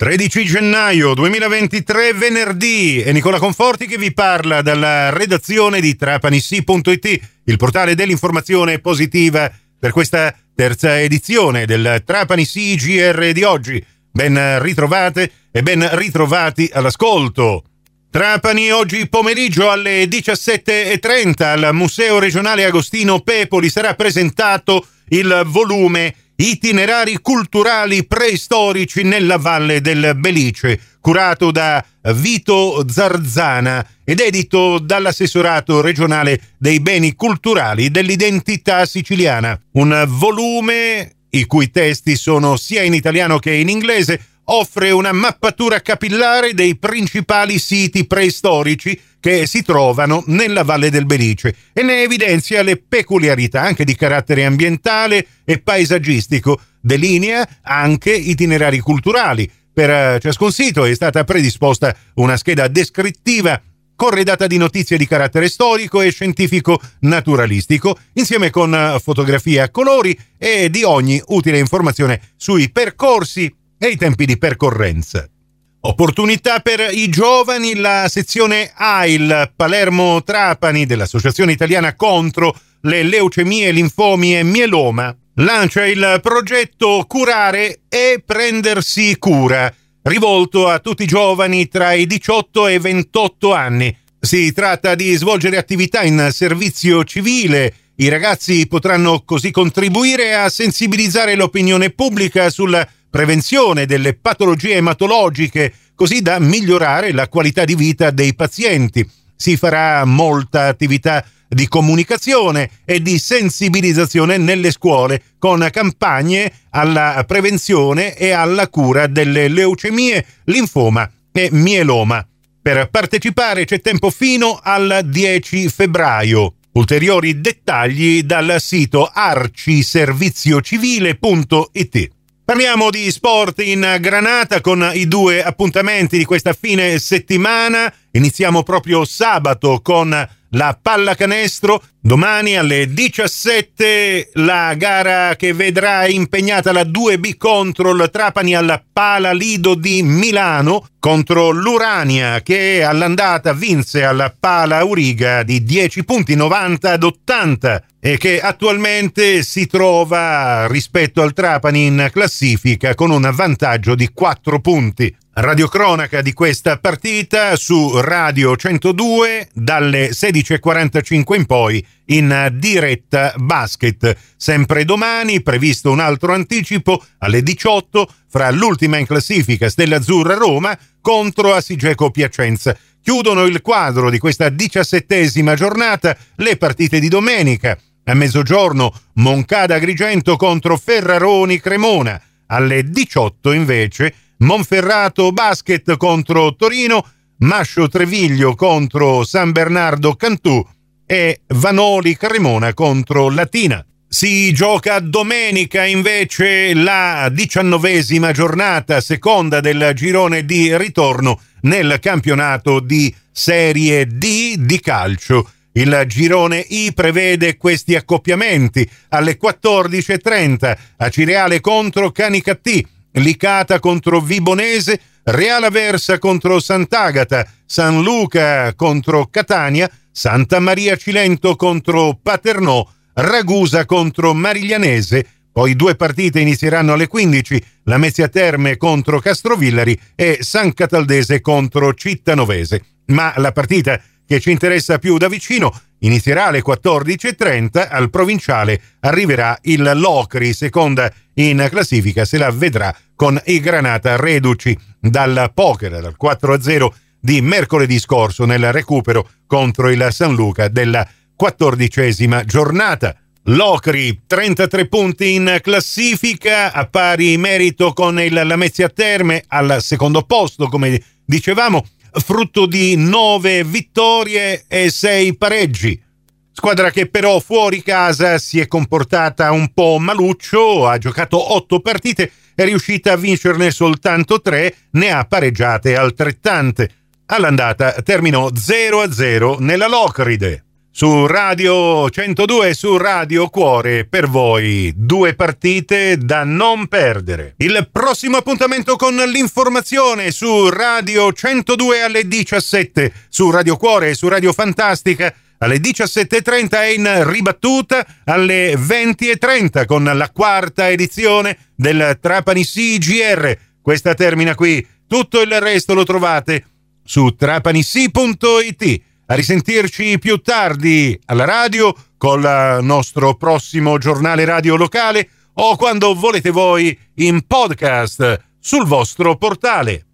13 gennaio 2023, venerdì, è Nicola Conforti che vi parla dalla redazione di trapanissi.it, il portale dell'informazione positiva per questa terza edizione del Trapanissi GR di oggi. Ben ritrovate e ben ritrovati all'ascolto. Trapani oggi pomeriggio alle 17.30 al Museo regionale Agostino Pepoli sarà presentato il volume Itinerari culturali preistorici nella Valle del Belice, curato da Vito Zarzana ed edito dall'assessorato regionale dei beni culturali dell'identità siciliana. Un volume i cui testi sono sia in italiano che in inglese, offre una mappatura capillare dei principali siti preistorici che si trovano nella Valle del Belice e ne evidenzia le peculiarità anche di carattere ambientale e paesaggistico, delinea anche itinerari culturali. Per eh, ciascun sito è stata predisposta una scheda descrittiva corredata di notizie di carattere storico e scientifico naturalistico, insieme con eh, fotografie a colori e di ogni utile informazione sui percorsi e i tempi di percorrenza. Opportunità per i giovani, la sezione AIL Palermo Trapani dell'Associazione Italiana contro le leucemie, linfomi e mieloma lancia il progetto Curare e prendersi cura, rivolto a tutti i giovani tra i 18 e i 28 anni. Si tratta di svolgere attività in servizio civile. I ragazzi potranno così contribuire a sensibilizzare l'opinione pubblica sulla prevenzione delle patologie ematologiche, così da migliorare la qualità di vita dei pazienti. Si farà molta attività di comunicazione e di sensibilizzazione nelle scuole con campagne alla prevenzione e alla cura delle leucemie, linfoma e mieloma. Per partecipare c'è tempo fino al 10 febbraio. Ulteriori dettagli dal sito arciserviziocivile.it. Parliamo di sport in Granata con i due appuntamenti di questa fine settimana. Iniziamo proprio sabato con la pallacanestro. Domani alle 17 la gara che vedrà impegnata la 2B contro il Trapani alla Pala Lido di Milano contro l'Urania che all'andata vinse alla Pala Uriga di 10 punti 90 ad 80 e che attualmente si trova rispetto al Trapani in classifica con un vantaggio di 4 punti. Radiocronaca di questa partita su Radio 102 dalle 16.45 in poi in diretta basket. Sempre domani previsto un altro anticipo alle 18 fra l'ultima in classifica Stella Azzurra Roma contro Asigeco Piacenza. Chiudono il quadro di questa diciassettesima giornata le partite di domenica. A mezzogiorno Moncada Agrigento contro Ferraroni Cremona. Alle 18 invece Monferrato Basket contro Torino, Mascio Treviglio contro San Bernardo Cantù e Vanoli Cremona contro Latina. Si gioca domenica invece la diciannovesima giornata, seconda del girone di ritorno nel campionato di Serie D di calcio. Il girone I prevede questi accoppiamenti alle 14.30 a Cireale contro Canicattì, Licata contro Vibonese, Real Aversa contro Sant'Agata, San Luca contro Catania, Santa Maria Cilento contro Paternò, Ragusa contro Mariglianese, poi due partite inizieranno alle 15, la Mezzia Terme contro Castrovillari e San Cataldese contro Cittanovese. Ma la partita che ci interessa più da vicino inizierà alle 14.30, al provinciale arriverà il Locri, seconda in classifica, se la vedrà con i Granata reduci dal poker, dal 4-0 di mercoledì scorso nel recupero contro il San Luca della quattordicesima giornata. Locri 33 punti in classifica, a pari merito con il Lamezia Terme al secondo posto, come dicevamo, frutto di nove vittorie e sei pareggi. Squadra che però fuori casa si è comportata un po' maluccio, ha giocato otto partite, è riuscita a vincerne soltanto tre, ne ha pareggiate altrettante. All'andata terminò 0-0 nella Locride. Su Radio 102 e su Radio Cuore per voi. Due partite da non perdere. Il prossimo appuntamento con l'informazione su Radio 102 alle 17, su Radio Cuore e su Radio Fantastica alle 17.30 è in ribattuta alle 20.30 con la quarta edizione del Trapani CGR. Questa termina qui. Tutto il resto lo trovate su trapanisi.it. A risentirci più tardi alla radio con il nostro prossimo giornale radio locale o quando volete voi in podcast sul vostro portale.